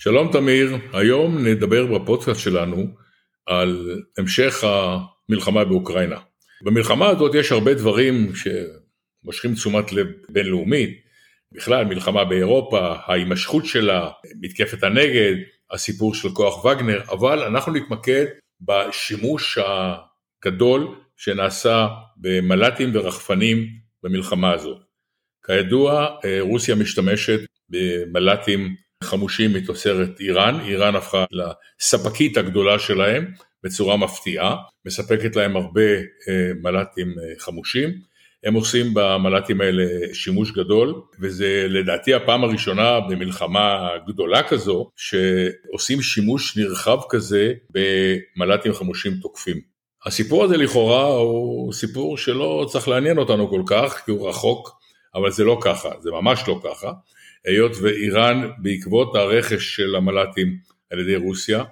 שלום תמיר, היום נדבר בפודקאסט שלנו על המשך המלחמה באוקראינה. במלחמה הזאת יש הרבה דברים שמושכים תשומת לב בינלאומית, בכלל מלחמה באירופה, ההימשכות שלה, מתקפת הנגד, הסיפור של כוח וגנר, אבל אנחנו נתמקד בשימוש הגדול שנעשה במל"טים ורחפנים במלחמה הזאת. כידוע, רוסיה משתמשת במל"טים חמושים מתוצרת איראן, איראן הפכה לספקית הגדולה שלהם בצורה מפתיעה, מספקת להם הרבה מל"טים חמושים, הם עושים במל"טים האלה שימוש גדול, וזה לדעתי הפעם הראשונה במלחמה גדולה כזו, שעושים שימוש נרחב כזה במל"טים חמושים תוקפים. הסיפור הזה לכאורה הוא סיפור שלא צריך לעניין אותנו כל כך, כי הוא רחוק, אבל זה לא ככה, זה ממש לא ככה. היות ואיראן בעקבות הרכש של המל"טים על ידי רוסיה,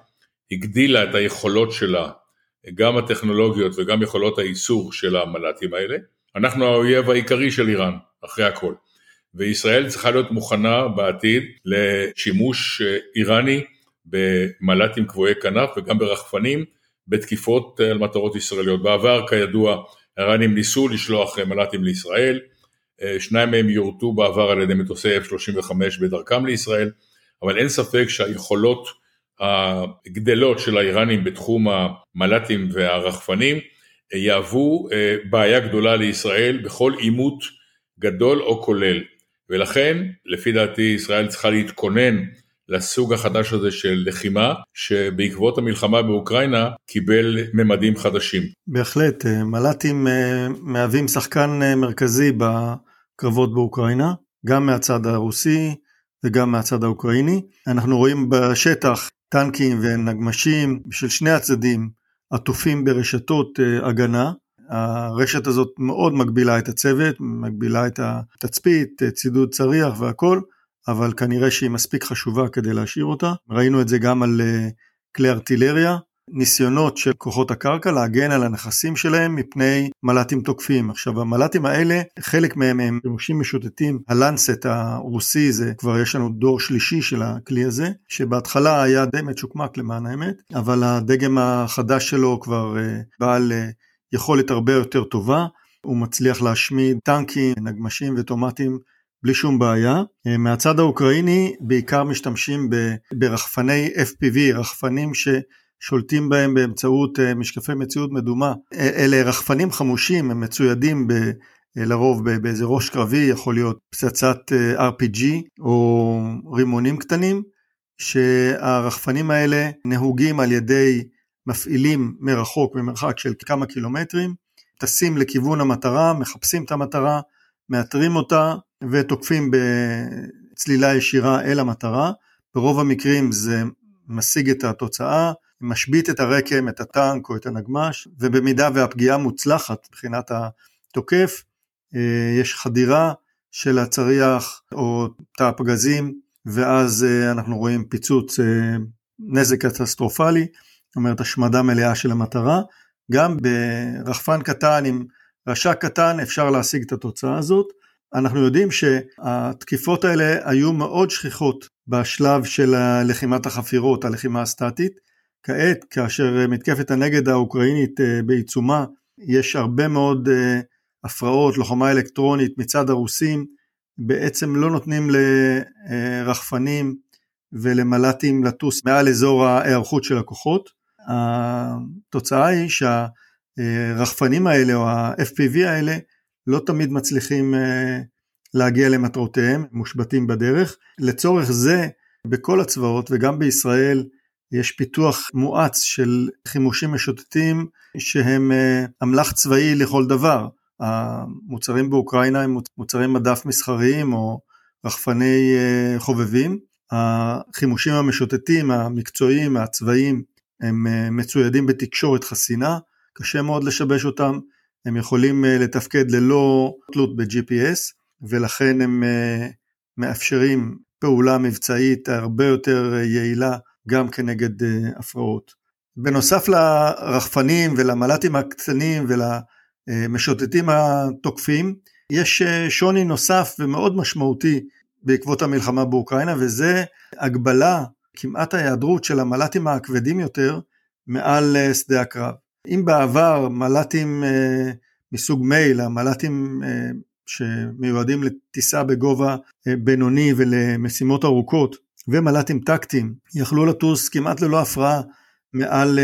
הגדילה את היכולות שלה, גם הטכנולוגיות וגם יכולות הייצור של המל"טים האלה. אנחנו האויב העיקרי של איראן, אחרי הכל. וישראל צריכה להיות מוכנה בעתיד לשימוש איראני במל"טים קבועי כנף וגם ברחפנים בתקיפות על מטרות ישראליות. בעבר, כידוע, האיראנים ניסו לשלוח מל"טים לישראל, שניים מהם יורטו בעבר על ידי מטוסי F-35 בדרכם לישראל, אבל אין ספק שהיכולות הגדלות של האיראנים בתחום המל"טים והרחפנים יהוו בעיה גדולה לישראל בכל עימות גדול או כולל. ולכן, לפי דעתי, ישראל צריכה להתכונן לסוג החדש הזה של לחימה, שבעקבות המלחמה באוקראינה קיבל ממדים חדשים. בהחלט, מל"טים מהווים שחקן מרכזי בקרבות באוקראינה, גם מהצד הרוסי וגם מהצד האוקראיני. אנחנו רואים בשטח טנקים ונגמשים של שני הצדדים עטופים ברשתות הגנה. הרשת הזאת מאוד מגבילה את הצוות, מגבילה את התצפית, צידוד צריח והכל. אבל כנראה שהיא מספיק חשובה כדי להשאיר אותה. ראינו את זה גם על כלי ארטילריה, ניסיונות של כוחות הקרקע להגן על הנכסים שלהם מפני מל"טים תוקפים. עכשיו המל"טים האלה, חלק מהם הם שימושים משוטטים, הלנסט הרוסי זה כבר יש לנו דור שלישי של הכלי הזה, שבהתחלה היה די מצ'וקמק למען האמת, אבל הדגם החדש שלו כבר בעל יכולת הרבה יותר טובה, הוא מצליח להשמיד טנקים, נגמשים וטומטים בלי שום בעיה. מהצד האוקראיני בעיקר משתמשים ברחפני FPV, רחפנים ששולטים בהם באמצעות משקפי מציאות מדומה. אלה רחפנים חמושים, הם מצוידים ב... לרוב באיזה ראש קרבי, יכול להיות פצצת RPG או רימונים קטנים, שהרחפנים האלה נהוגים על ידי מפעילים מרחוק, ממרחק של כמה קילומטרים, טסים לכיוון המטרה, מחפשים את המטרה, מאתרים אותה ותוקפים בצלילה ישירה אל המטרה. ברוב המקרים זה משיג את התוצאה, משבית את הרקם, את הטנק או את הנגמש, ובמידה והפגיעה מוצלחת מבחינת התוקף, יש חדירה של הצריח או תא הפגזים, ואז אנחנו רואים פיצוץ, נזק קטסטרופלי, זאת אומרת השמדה מלאה של המטרה. גם ברחפן קטן עם רש"ק קטן אפשר להשיג את התוצאה הזאת. אנחנו יודעים שהתקיפות האלה היו מאוד שכיחות בשלב של לחימת החפירות, הלחימה הסטטית. כעת, כאשר מתקפת הנגד האוקראינית בעיצומה, יש הרבה מאוד הפרעות, לוחמה אלקטרונית מצד הרוסים, בעצם לא נותנים לרחפנים ולמל"טים לטוס מעל אזור ההיערכות של הכוחות. התוצאה היא שהרחפנים האלה או ה-FPV האלה לא תמיד מצליחים להגיע למטרותיהם, מושבתים בדרך. לצורך זה, בכל הצבאות וגם בישראל, יש פיתוח מואץ של חימושים משוטטים שהם אמל"ח צבאי לכל דבר. המוצרים באוקראינה הם מוצרי מדף מסחריים או רחפני חובבים. החימושים המשוטטים, המקצועיים, הצבאיים, הם מצוידים בתקשורת חסינה, קשה מאוד לשבש אותם, הם יכולים לתפקד ללא תלות ב-GPS ולכן הם מאפשרים פעולה מבצעית הרבה יותר יעילה גם כנגד הפרעות. בנוסף לרחפנים ולמל"טים הקטנים ולמשוטטים התוקפים, יש שוני נוסף ומאוד משמעותי בעקבות המלחמה באוקראינה וזה הגבלה כמעט ההיעדרות של המל"טים הכבדים יותר מעל אה, שדה הקרב. אם בעבר מל"טים אה, מסוג מייל, המל"טים אה, שמיועדים לטיסה בגובה בינוני ולמשימות ארוכות, ומל"טים טקטיים, יכלו לטוס כמעט ללא הפרעה מעל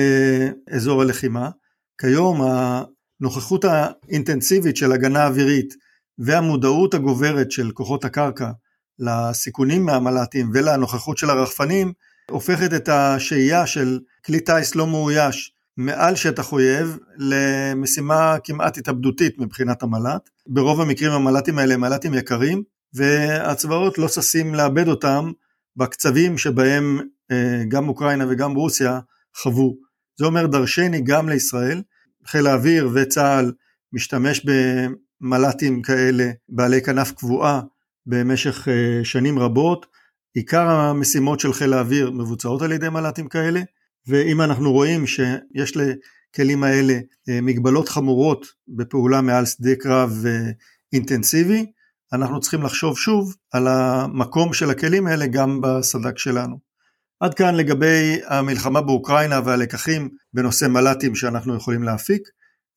אזור הלחימה. כיום הנוכחות האינטנסיבית של הגנה אווירית והמודעות הגוברת של כוחות הקרקע לסיכונים מהמל"טים ולנוכחות של הרחפנים, הופכת את השהייה של כלי טיס לא מאויש מעל שטח אויב למשימה כמעט התאבדותית מבחינת המל"ט. ברוב המקרים המל"טים האלה הם מל"טים יקרים, והצבאות לא ששים לאבד אותם בקצבים שבהם אה, גם אוקראינה וגם רוסיה חוו. זה אומר דרשני גם לישראל, חיל האוויר וצה"ל משתמש במל"טים כאלה בעלי כנף קבועה במשך אה, שנים רבות. עיקר המשימות של חיל האוויר מבוצעות על ידי מל"טים כאלה, ואם אנחנו רואים שיש לכלים האלה אה, מגבלות חמורות בפעולה מעל שדה קרב אה, אינטנסיבי, אנחנו צריכים לחשוב שוב על המקום של הכלים האלה גם בסד"כ שלנו. עד כאן לגבי המלחמה באוקראינה והלקחים בנושא מל"טים שאנחנו יכולים להפיק.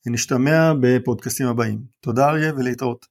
נשתמע בפודקאסטים הבאים. תודה אריה ולהתראות.